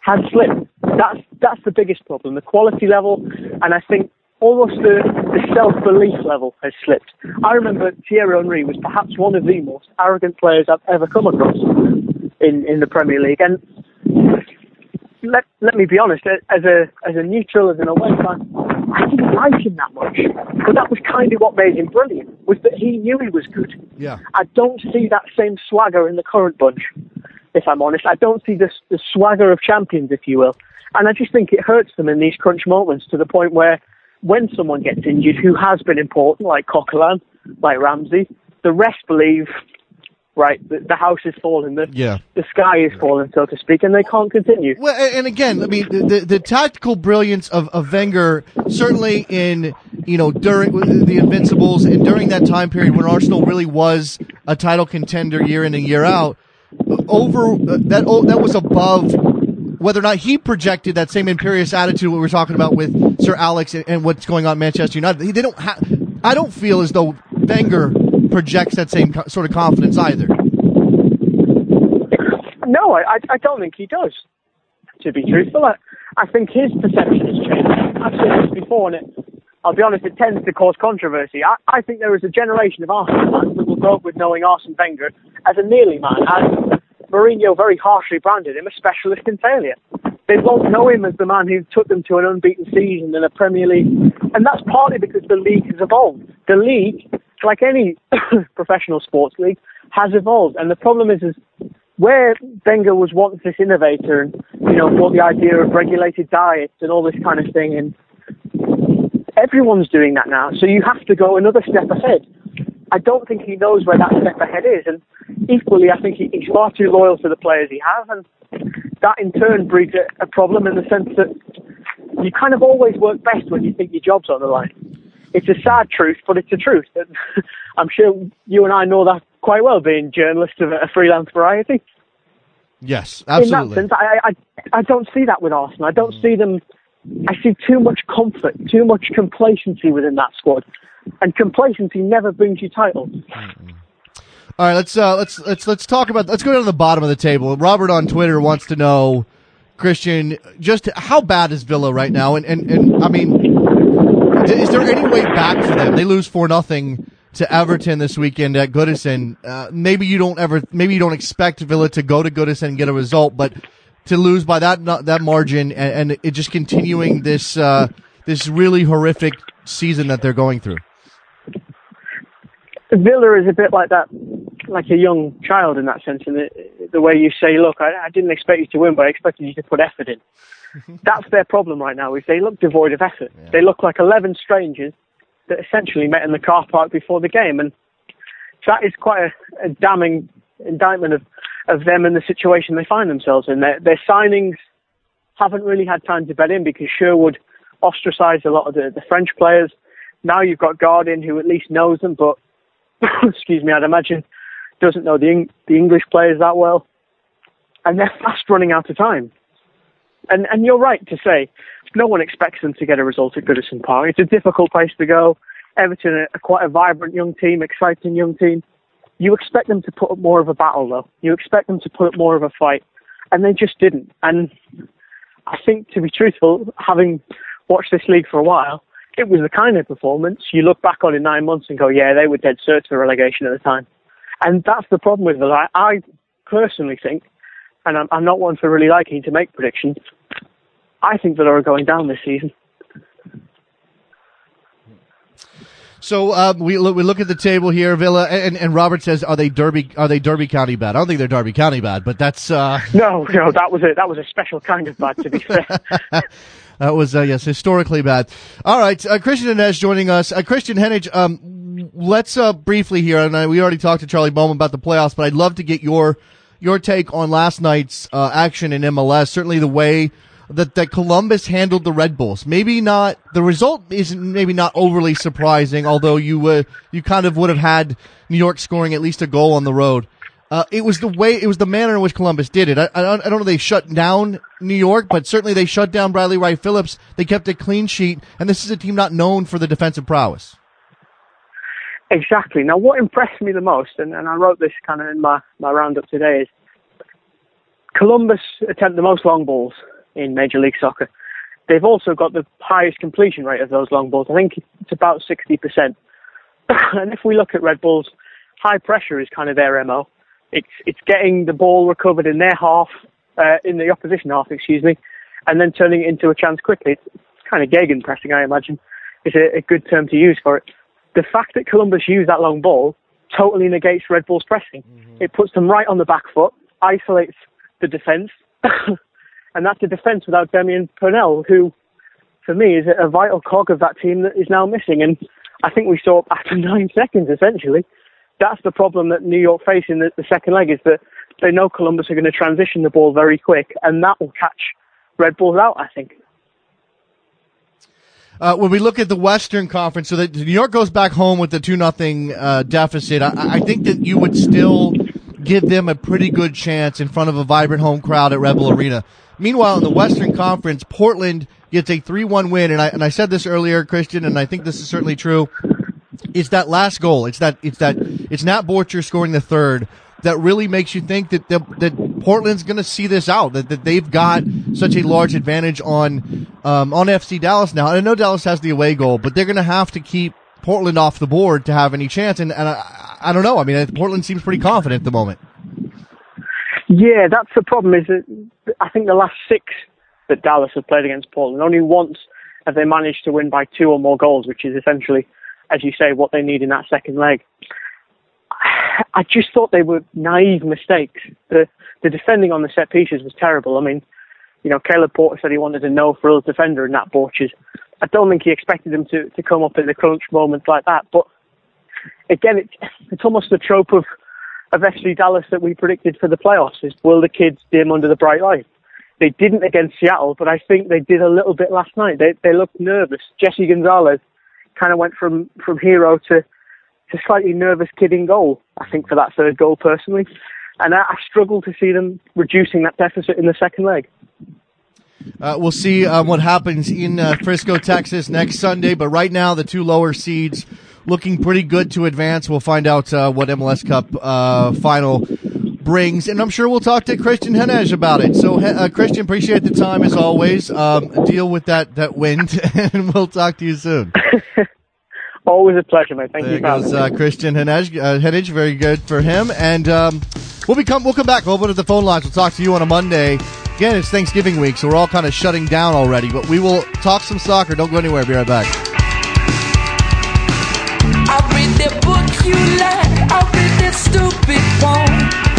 has slipped. That's that's the biggest problem. The quality level and I think almost the, the self belief level has slipped. I remember Thierry Henry was perhaps one of the most arrogant players I've ever come across in, in the Premier League. And let let me be honest, as a as a neutral, as an away fan, I didn't like him that much. But that was kind of what made him brilliant, was that he knew he was good. Yeah. I don't see that same swagger in the current bunch, if I'm honest. I don't see the, the swagger of champions, if you will. And I just think it hurts them in these crunch moments to the point where when someone gets injured who has been important, like Coquelin, like Ramsey, the rest believe right? The, the house is falling, the Yeah. the sky is falling, so to speak, and they can't continue. Well, and again, I mean, the, the, the tactical brilliance of, of Wenger, certainly in, you know, during the Invincibles and during that time period when Arsenal really was a title contender year in and year out, over, uh, that, that was above whether or not he projected that same imperious attitude we were talking about with Sir Alex and, and what's going on at Manchester United. They don't ha- I don't feel as though Wenger projects that same co- sort of confidence either. No, I, I- don't think he does. To be truthful, I, I think his perception has changed. I've said this before, and it, I'll be honest, it tends to cause controversy. I, I think there is a generation of Arsenal fans that will grow up with knowing Arsene Wenger as a nearly man, as Mourinho very harshly branded him a specialist in failure. They won't know him as the man who took them to an unbeaten season in a Premier League, and that's partly because the league has evolved. The league, like any professional sports league, has evolved, and the problem is, is where Wenger was once this innovator and, you know, brought the idea of regulated diets and all this kind of thing, and everyone's doing that now, so you have to go another step ahead. I don't think he knows where that step ahead is, and equally, I think he, he's far too loyal to the players he has, and that in turn breeds a problem in the sense that you kind of always work best when you think your job's on the line. It's a sad truth, but it's a truth. I'm sure you and I know that quite well, being journalists of a freelance variety. Yes, absolutely. In that sense, I, I, I don't see that with Arsenal. I don't see them. I see too much comfort, too much complacency within that squad, and complacency never brings you titles. All right, let's uh, let's let's let's talk about. Let's go down to the bottom of the table. Robert on Twitter wants to know, Kristan, just how bad is Villa right now? And and, and I mean, is there any way back for them? They lose four nothing to Everton this weekend at Goodison. Uh, maybe you don't ever, maybe you don't expect Villa to go to Goodison and get a result, but to lose by that that margin and, and it just continuing this uh, this really horrific season that they're going through. Villa is a bit like that, like a young child in that sense, in the, the way you say, "Look, I, I didn't expect you to win, but I expected you to put effort in." That's their problem right now. Is they look devoid of effort. They look like eleven strangers that essentially met in the car park before the game, and that is quite a, a damning indictment of, of them and the situation they find themselves in. Their, their signings haven't really had time to bed in because Sherwood ostracised a lot of the, the French players. Now you've got Guardian, who at least knows them, but excuse me, I'd imagine doesn't know the the English players that well, and they're fast running out of time. And and you're right to say no one expects them to get a result at Goodison Park. It's a difficult place to go. Everton are, quite a vibrant young team, exciting young team. You expect them to put up more of a battle, though. You expect them to put up more of a fight, and they just didn't. And I think, to be truthful, having watched this league for a while, it was the kind of performance you look back on in nine months and go, yeah, they were dead cert for relegation at the time. And that's the problem with Villa. I, I personally think, and I'm, I'm not one for really liking to make predictions, I think Villa are going down this season. So um, we look, we look at the table here, Villa, and, and Robert says, "Are they Derby? Are they Derby County bad?" I don't think they're Derby County bad, but that's uh, No, no, that was a that was a special kind of bad, to be fair. that was uh, yes historically bad. All right, uh, Kristan Heneage joining us. Uh, Kristan Heneage, um, let's uh, briefly here, and I, we already talked to Charlie Boehm about the playoffs, but I'd love to get your your take on last night's uh, action in MLS. Certainly the way that, that Columbus handled the Red Bulls. Maybe not the result isn't maybe not overly surprising, although you uh, you kind of would have had New York scoring at least a goal on the road. Uh, it was the way, it was the manner in which Columbus did it. I, I, don't, I don't know they shut down New York, but certainly they shut down Bradley Wright Phillips. They kept a clean sheet, and this is a team not known for the defensive prowess. Exactly. Now, what impressed me the most, and, and I wrote this kind of in my, my roundup today, is Columbus attempt the most long balls in Major League Soccer. They've also got the highest completion rate of those long balls. I think it's about 60%. and if we look at Red Bulls, high pressure is kind of their MO. It's, it's getting the ball recovered in their half, uh, in the opposition half, excuse me, and then turning it into a chance quickly. It's, kind of gegenpressing, I imagine, is a, a good term to use for it. The fact that Columbus used that long ball totally negates Red Bull's pressing. Mm-hmm. It puts them right on the back foot, isolates the defence, and that's a defence without Damien Perrinelle, who, for me, is a vital cog of that team that is now missing. And I think we saw after nine seconds, essentially, that's the problem that New York face in the, the second leg is that they know Columbus are going to transition the ball very quick, and that will catch Red Bulls out. I think. Uh, when we look at the Western Conference, so that New York goes back home with the two nothing uh, deficit, I, I think that you would still give them a pretty good chance in front of a vibrant home crowd at Red Bull Arena. Meanwhile, in the Western Conference, Portland gets a 3-1 win, and I and I said this earlier, Kristan, and I think this is certainly true. It's that last goal. It's that it's that it's Nat Borchers scoring the third that really makes you think that that, that Portland's going to see this out. That, that they've got such a large advantage on um, on FC Dallas now. And I know Dallas has the away goal, but they're going to have to keep Portland off the board to have any chance. And, and I, I don't know. I mean, Portland seems pretty confident at the moment. Yeah, that's the problem. Is that I think the last six that Dallas have played against Portland, only once have they managed to win by two or more goals, which is essentially, as you say, what they need in that second leg. I just thought they were naive mistakes. The the defending on the set pieces was terrible. I mean, you know, Caleb Porter said he wanted a no frills defender in that Borchers. I don't think he expected him to, to come up in the crunch moments like that. But again, it's it's almost the trope of of FC Dallas that we predicted for the playoffs is will the kids dim under the bright light? They didn't against Seattle, but I think they did a little bit last night. They they looked nervous. Jesse Gonzalez kind of went from from hero to to slightly nervous kid in goal. I think for that third goal personally, and I, I struggle to see them reducing that deficit in the second leg. Uh, we'll see um, what happens in uh, Frisco, Texas next Sunday. But right now, the two lower seeds looking pretty good to advance. We'll find out uh, what MLS Cup uh, final brings, and I'm sure we'll talk to Kristan Heneage about it. So, uh, Kristan, appreciate the time as always. Um, deal with that that wind, and we'll talk to you soon. Always a pleasure, mate. Thank there you. goes uh, Kristan Heneage, uh, Heneage. Very good for him. And um, we'll become we'll come back. We'll open up the phone lines. We'll talk to you on a Monday. Again, it's Thanksgiving week, so we're all kind of shutting down already. But we will talk some soccer. Don't go anywhere. Be right back. I'll read the book you like. I'll read the stupid one.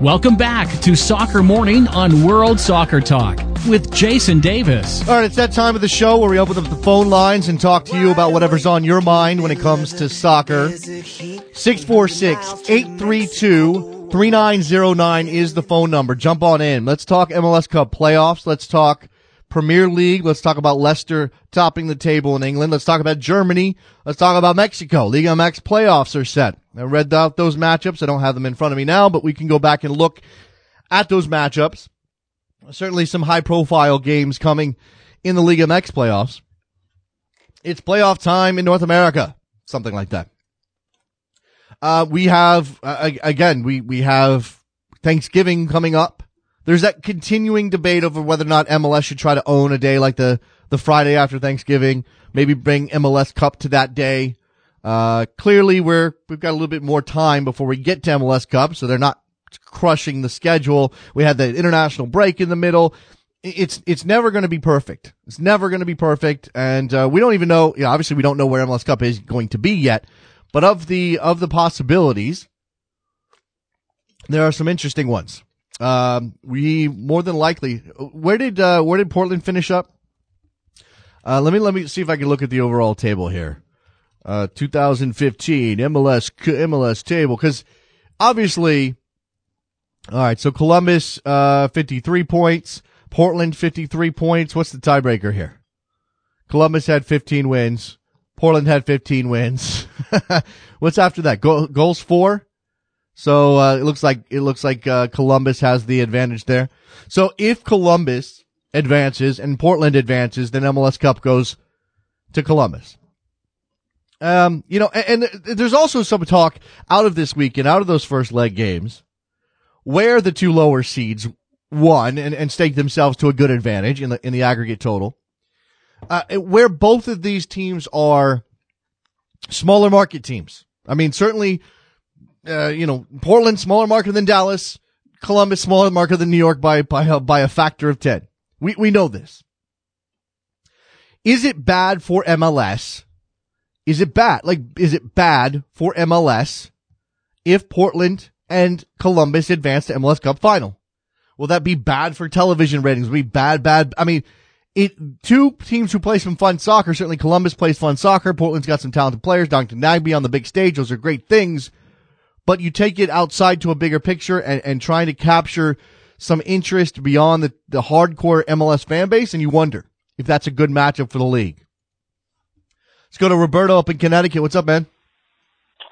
Welcome back to Soccer Morning on World Soccer Talk with Jason Davis. All right, it's that time of the show where we open up the phone lines and talk to you about whatever's on your mind when it comes to soccer. 646 832 3909 is the phone number. Jump on in. Let's talk MLS Cup playoffs. Let's talk Premier League. Let's talk about Leicester topping the table in England. Let's talk about Germany. Let's talk about Mexico. Liga MX playoffs are set. I read out those matchups. I don't have them in front of me now, but we can go back and look at those matchups. Certainly some high profile games coming in the Liga MX playoffs. It's playoff time in North America. Something like that. Uh, we have, uh, again, we, we have Thanksgiving coming up. There's that continuing debate over whether or not MLS should try to own a day like the, the Friday after Thanksgiving. Maybe bring MLS Cup to that day. Uh, clearly we're, we've got a little bit more time before we get to MLS Cup, so they're not crushing the schedule. We had the international break in the middle. It's, it's never going to be perfect. It's never going to be perfect. And, uh, we don't even know, you know, obviously we don't know where MLS Cup is going to be yet, but of the, of the possibilities, there are some interesting ones. Um, we more than likely, where did, uh, where did Portland finish up? Uh, let me, let me see if I can look at the overall table here. Uh, 2015 MLS, MLS table. Cause obviously, all right. So Columbus, uh, 53 points. Portland, 53 points. What's the tiebreaker here? Columbus had 15 wins. Portland had 15 wins. What's after that? Go- goals four? So uh, it looks like it looks like uh, Columbus has the advantage there. So if Columbus advances and Portland advances, then MLS Cup goes to Columbus. Um, you know, and, and there's also some talk out of this weekend, out of those first leg games, where the two lower seeds won and, and staked themselves to a good advantage in the in the aggregate total. Uh, where both of these teams are smaller market teams. I mean, certainly uh, you know, Portland smaller market than Dallas, Columbus smaller market than New York by by a, by a factor of ten. We we know this. is it bad for MLS? Is it bad? Like, is it bad for MLS if Portland and Columbus advance to MLS Cup final? Will that be bad for television ratings? Will be bad, bad? I mean, it, two teams who play some fun soccer, certainly Columbus plays fun soccer. Portland's got some talented players. Donkey Nagbe on the big stage. Those are great things. But you take it outside to a bigger picture and, and trying to capture some interest beyond the, the hardcore MLS fan base. And you wonder if that's a good matchup for the league. Let's go to Roberto up in Connecticut. What's up, man?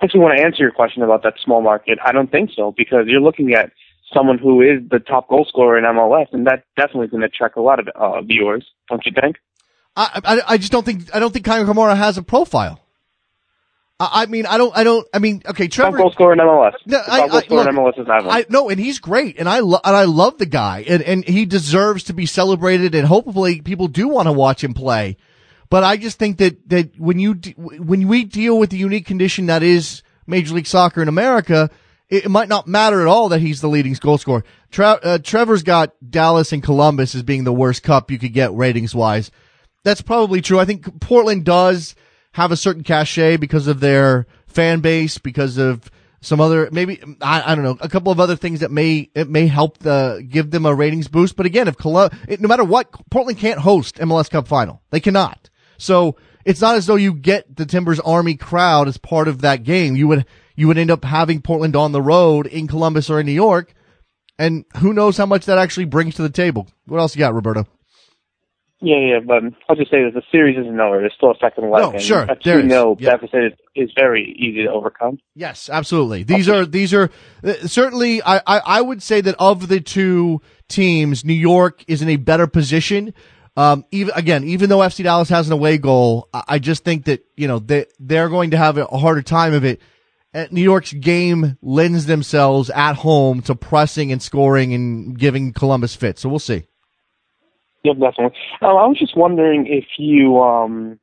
I actually want to answer your question about that small market. I don't think so because you're looking at someone who is the top goal scorer in MLS, and that definitely is going to attract a lot of uh, viewers, don't you think? I, I, I just don't think I don't think Kei Kamara has a profile. I, I mean, I don't, I don't, I mean, okay, Top Trevor. goal scorer in MLS. No, I- top goal I- scorer in MLS is not one. I no, and he's great, and I lo- and I love the guy, and and he deserves to be celebrated, and hopefully people do want to watch him play. But I just think that that when you de- when we deal with the unique condition that is Major League Soccer in America, it, it might not matter at all that he's the leading goal scorer. Tre- uh, Trevor's got Dallas and Columbus as being the worst cup you could get ratings wise. That's probably true. I think Portland does have a certain cachet because of their fan base, because of some other maybe I, I don't know a couple of other things that may it may help the give them a ratings boost. But again, if Colu- it, no matter what, Portland can't host MLS Cup final. They cannot. So it's not as though you get the Timbers Army crowd as part of that game. You would you would end up having Portland on the road in Columbus or in New York, and who knows how much that actually brings to the table. What else you got, Roberto? Yeah, yeah, but I'll just say that the series isn't over. There's still a second leg. No, and sure, A there is. 2 0 Yeah. deficit is, is very easy to overcome. Yes, absolutely. These are these are uh, certainly. I, I I would say that of the two teams, New York is in a better position. Um, even again, even though FC Dallas has an away goal, I, I just think that you know they they're going to have a harder time of it. Uh, New York's game lends themselves at home to pressing and scoring and giving Columbus fit. So we'll see. Yep, definitely. Um, I was just wondering if you um,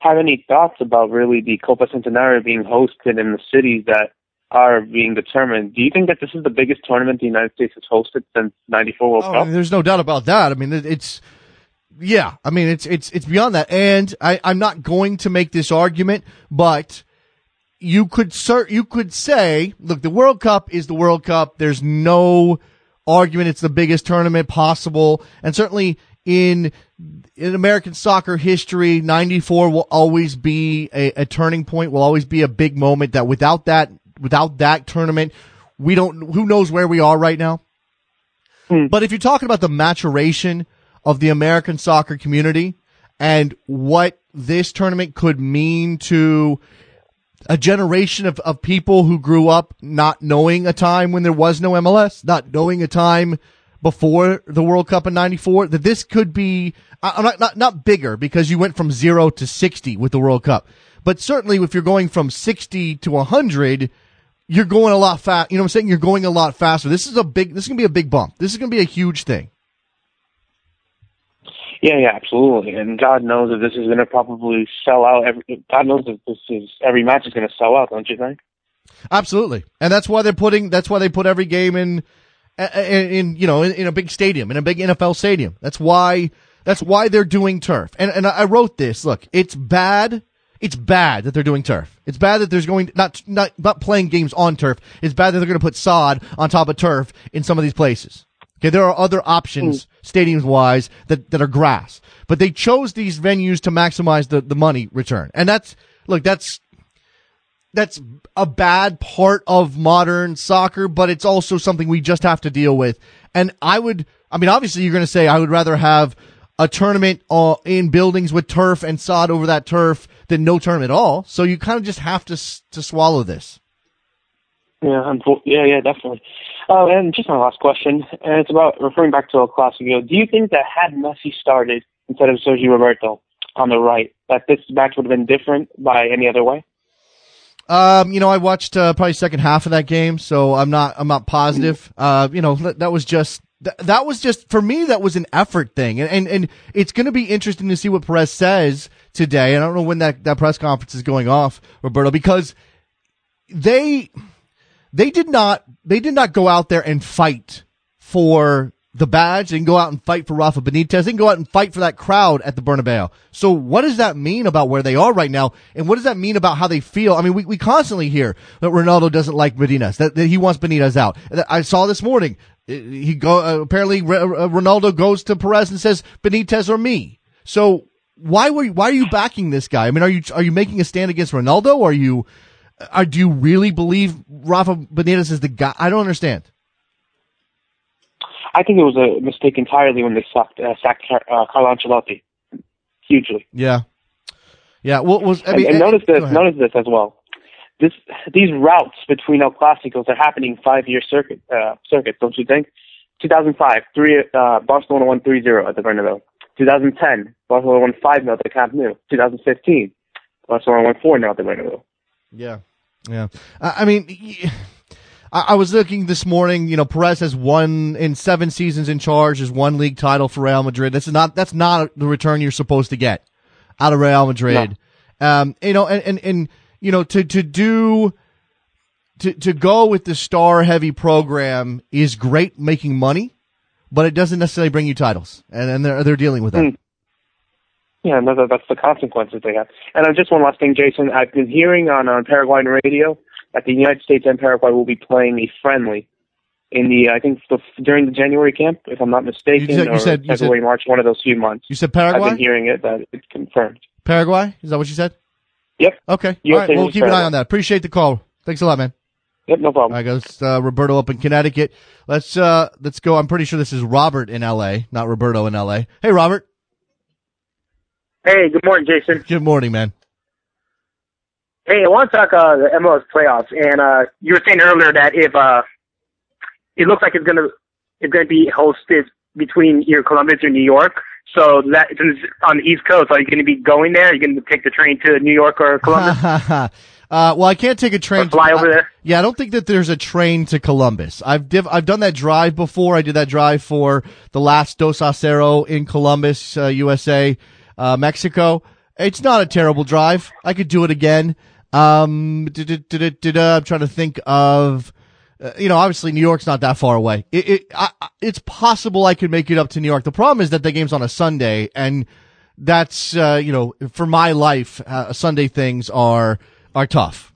have any thoughts about really the Copa Centenario being hosted in the cities that are being determined. Do you think that this is the biggest tournament the United States has hosted since '94 World Oh, Cup? there's no doubt about that. I mean, it- it's yeah. I mean, it's it's it's beyond that. And I, I'm not going to make this argument, but you could cert, you could say, look, the World Cup is the World Cup. There's no argument. It's the biggest tournament possible, and certainly in in American soccer history, '94 will always be a, a turning point. Will always be a big moment. That without that without that tournament, we don't. Who knows where we are right now? Hmm. But if you're talking about the maturation of the American soccer community and what this tournament could mean to a generation of, of people who grew up not knowing a time when there was no MLS, not knowing a time before the World Cup in 94, that this could be, uh, not, not, not bigger because you went from zero to 60 with the World Cup. But certainly if you're going from 60 to 100, you're going a lot fast. You know what I'm saying? You're going a lot faster. This is a big, this is going to be a big bump. This is going to be a huge thing. Yeah, yeah, absolutely. And God knows that this is going to probably sell out. Every, God knows that this is every match is going to sell out. Don't you think? Absolutely. And that's why they're putting, that's why they put every game in, in, in you know, in, in a big stadium, in a big NFL stadium. That's why, that's why they're doing turf. And, and I wrote this. Look, it's bad. It's bad that they're doing turf. It's bad that there's going, not, not, not playing games on turf. It's bad that they're going to put sod on top of turf in some of these places. Okay. There are other options, stadiums wise, that, that are grass, but they chose these venues to maximize the, the money return. And that's, look, that's, that's a bad part of modern soccer, but it's also something we just have to deal with. And I would, I mean, obviously you're going to say I would rather have a tournament uh, in buildings with turf and sod over that turf than no tournament at all. So you kind of just have to, to swallow this. Yeah, yeah, yeah, definitely. Uh, and just my last question, and it's about referring back to El Clasico. Do you think that had Messi started instead of Sergio Roberto on the right, that this match would have been different by any other way? Um, you know, I watched uh, probably second half of that game, so I'm not I'm not positive. Uh, you know, that, that was just that, that was just for me. That was an effort thing, and and, and it's going to be interesting to see what Perez says today. And I don't know when that that press conference is going off, Roberto, because they they did not they did not go out there and fight for the badge. They can go out and fight for Rafa Benitez. They can go out and fight for that crowd at the Bernabeu. So what does that mean about where they are right now? And what does that mean about how they feel? I mean, we, we constantly hear that Ronaldo doesn't like Benitez, that, that he wants Benitez out. I saw this morning, uh, he go, uh, apparently uh, Ronaldo goes to Perez and says, Benitez or me. So why were you, why are you backing this guy? I mean, are you, are you making a stand against Ronaldo? Are you, are, do you really believe Rafa Benitez is the guy? I don't understand. I think it was a mistake entirely when they sacked, uh, sacked uh, Carlo Ancelotti. Hugely. Yeah. Yeah. Well, was, I mean, and, and notice this, notice this as well. This, these routes between El Clásicos are happening five-year circuit, uh, circuits, don't you think? 2005, three, uh, Barcelona won 3-0 at the Bernabeu. 2010, Barcelona won 5-0 at the Camp Nou. 2015, Barcelona won 4-0 at the Bernabeu. Yeah. Yeah. I mean, I, was looking this morning. You know, Perez has won in seven seasons in charge, has one league title for Real Madrid. That's not that's not the return you're supposed to get out of Real Madrid. No. Um, you know, and, and and you know to to do to to go with the star heavy program is great, making money, but it doesn't necessarily bring you titles, and and they're they're dealing with that. Mm. Yeah, no, that's the consequences they have. And uh, just one last thing, Jason. I've been hearing on, on Paraguayan radio that the United States and Paraguay will be playing a friendly in the I think the, during the January camp, if I'm not mistaken, you said, you or said, February, said, March, one of those few months. You said Paraguay. I've been hearing it that it's confirmed. Paraguay is that what you said? Yep. Okay. USA All right. We'll keep Paraguay. an eye on that. Appreciate the call. Thanks a lot, man. Yep, no problem. I goes uh, Roberto up in Connecticut. Let's uh let's go. I'm pretty sure this is Robert in L.A., not Roberto in L.A. Hey, Robert. Hey, good morning, Jason. Good morning, man. Hey, I want to talk uh, the MLS playoffs, and uh, you were saying earlier that if uh, it looks like it's gonna it's gonna be hosted between your Columbus or New York, so that since on the East Coast, are you going to be going there? Are you going to take the train to New York or Columbus? uh, well, I can't take a train. Or fly to, over there. yeah, I don't think that there's a train to Columbus. I've div- I've done that drive before. I did that drive for the last Dos Acero in Columbus, uh, USA, uh, Mexico. It's not a terrible drive. I could do it again. Um, I'm trying to think of, uh, you know, obviously New York's not that far away. It, it I, it's possible I could make it up to New York. The problem is that the game's on a Sunday, and that's uh, you know, for my life, uh, Sunday things are are tough.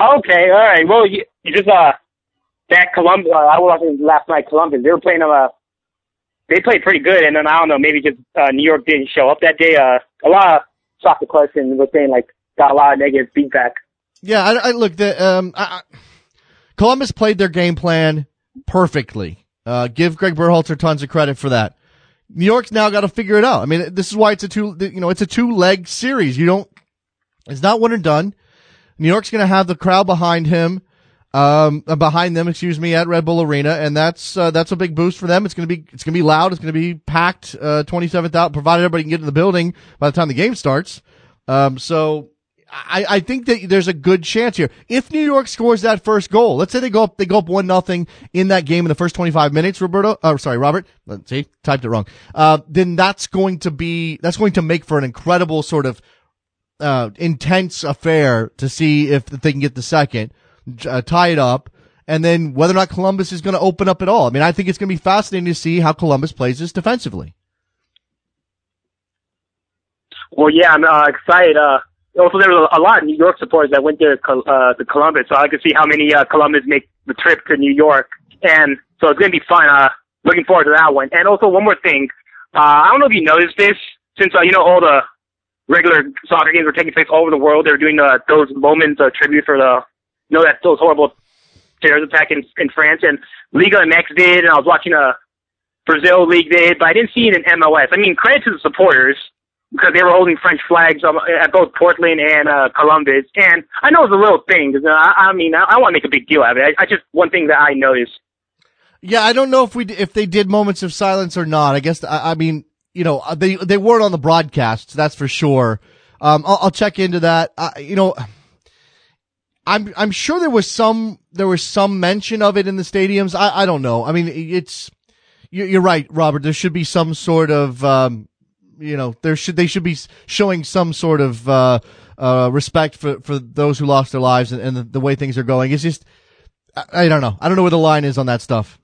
Okay, all right. Well, you, you just uh, that Columbus. Uh, I was watching last night. Columbus. They were playing uh, they played pretty good, and then I don't know, maybe just uh, New York didn't show up that day. Uh, a lot of soccer question was saying like got a lot of negative feedback. Yeah, I, I look the um, I, Columbus played their game plan perfectly. Uh, give Greg Berhalter tons of credit for that. New York's now got to figure it out. I mean, this is why it's a two, you know, it's a two leg series. You don't, it's not one and done. New York's going to have the crowd behind him um, uh, behind them, excuse me, at Red Bull Arena, and that's uh, that's a big boost for them. It's going to be it's to be loud. It's going to be packed. Uh, Twenty seventh out, provided everybody can get in the building by the time the game starts. Um, so I, I think that there's a good chance here. If New York scores that first goal, let's say they go up they go up one nothing in that game in the first 25 minutes, Roberto, uh, sorry, Robert, let's see, typed it wrong. Uh, then that's going to be that's going to make for an incredible sort of uh, intense affair to see if they can get the second uh, tie it up, and then whether or not Columbus is going to open up at all. I mean, I think it's going to be fascinating to see how Columbus plays this defensively. Well, yeah, I'm uh, excited. Uh, also, there was a lot of New York supporters that went there uh, to Columbus, so I could see how many uh, Columbus make the trip to New York, and so it's going to be fun. Uh, looking forward to that one. And also, one more thing. Uh, I don't know if you noticed this, since uh, you know all the regular soccer games were taking place all over the world. They were doing uh, those moments of tribute for the know that those horrible terrorist attack in, in France and Liga MX did, and I was watching a Brazil league did, but I didn't see it in MLS. I mean, credit to the supporters because they were holding French flags at both Portland and uh, Columbus. And I know it's a little thing because uh, I, I mean I, I want to make a big deal out of it. I, I just one thing that I noticed. Yeah, I don't know if we if they did moments of silence or not. I guess I, I mean you know they they weren't on the broadcasts, that's for sure. Um, I'll, I'll check into that. Uh, you know. I'm I'm sure there was some there was some mention of it in the stadiums. I I don't know. I mean, it's you're right, Robert. There should be some sort of um, you know there should they should be showing some sort of uh, uh, respect for for those who lost their lives and, and the, the way things are going. It's just I, I don't know. I don't know where the line is on that stuff.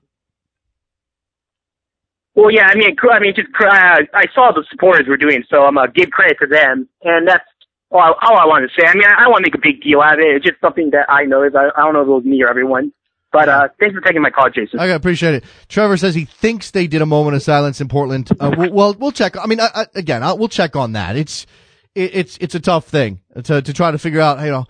Well, yeah, I mean, I mean, just uh, I saw the supporters were doing, so I'm gonna give credit to them, and that's all, all I wanted to say. I mean, I, I want to make a big deal out of it. It's just something that I noticed. I, I don't know if it was me or everyone, but uh, thanks for taking my call, Jason. I appreciate it. Trevor says he thinks they did a moment of silence in Portland. Uh, we'll, well, we'll check. I mean, I, I, again, I'll, we'll check on that. It's it, it's it's a tough thing to to try to figure out. You know,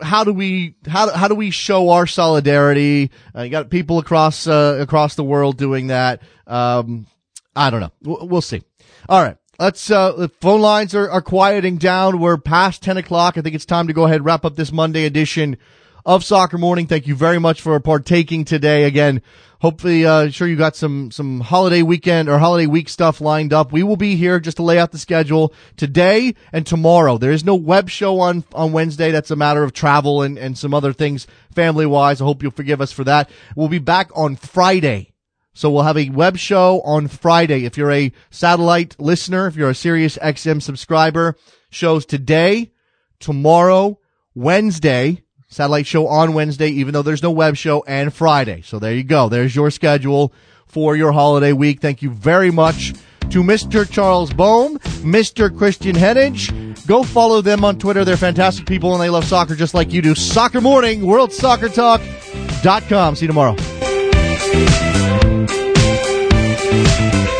how do we how how do we show our solidarity? Uh, you got people across uh, across the world doing that. Um, I don't know. We'll, we'll see. All right. Let's, uh, the phone lines are, are quieting down. We're past 10 o'clock. I think it's time to go ahead and wrap up this Monday edition of Soccer Morning. Thank you very much for partaking today. Again, hopefully, uh, sure you got some, some holiday weekend or holiday week stuff lined up. We will be here just to lay out the schedule today and tomorrow. There is no web show on, on Wednesday. That's a matter of travel and, and some other things family wise. I hope you'll forgive us for that. We'll be back on Friday. So we'll have a web show on Friday. If you're a satellite listener, if you're a Sirius XM subscriber, shows today, tomorrow, Wednesday, satellite show on Wednesday, even though there's no web show, and Friday. So there you go. There's your schedule for your holiday week. Thank you very much to Mr. Charles Boehm, Mr. Kristan Heneage. Go follow them on Twitter. They're fantastic people and they love soccer just like you do. Soccer Morning, WorldSoccerTalk.com. See you tomorrow. Thank you.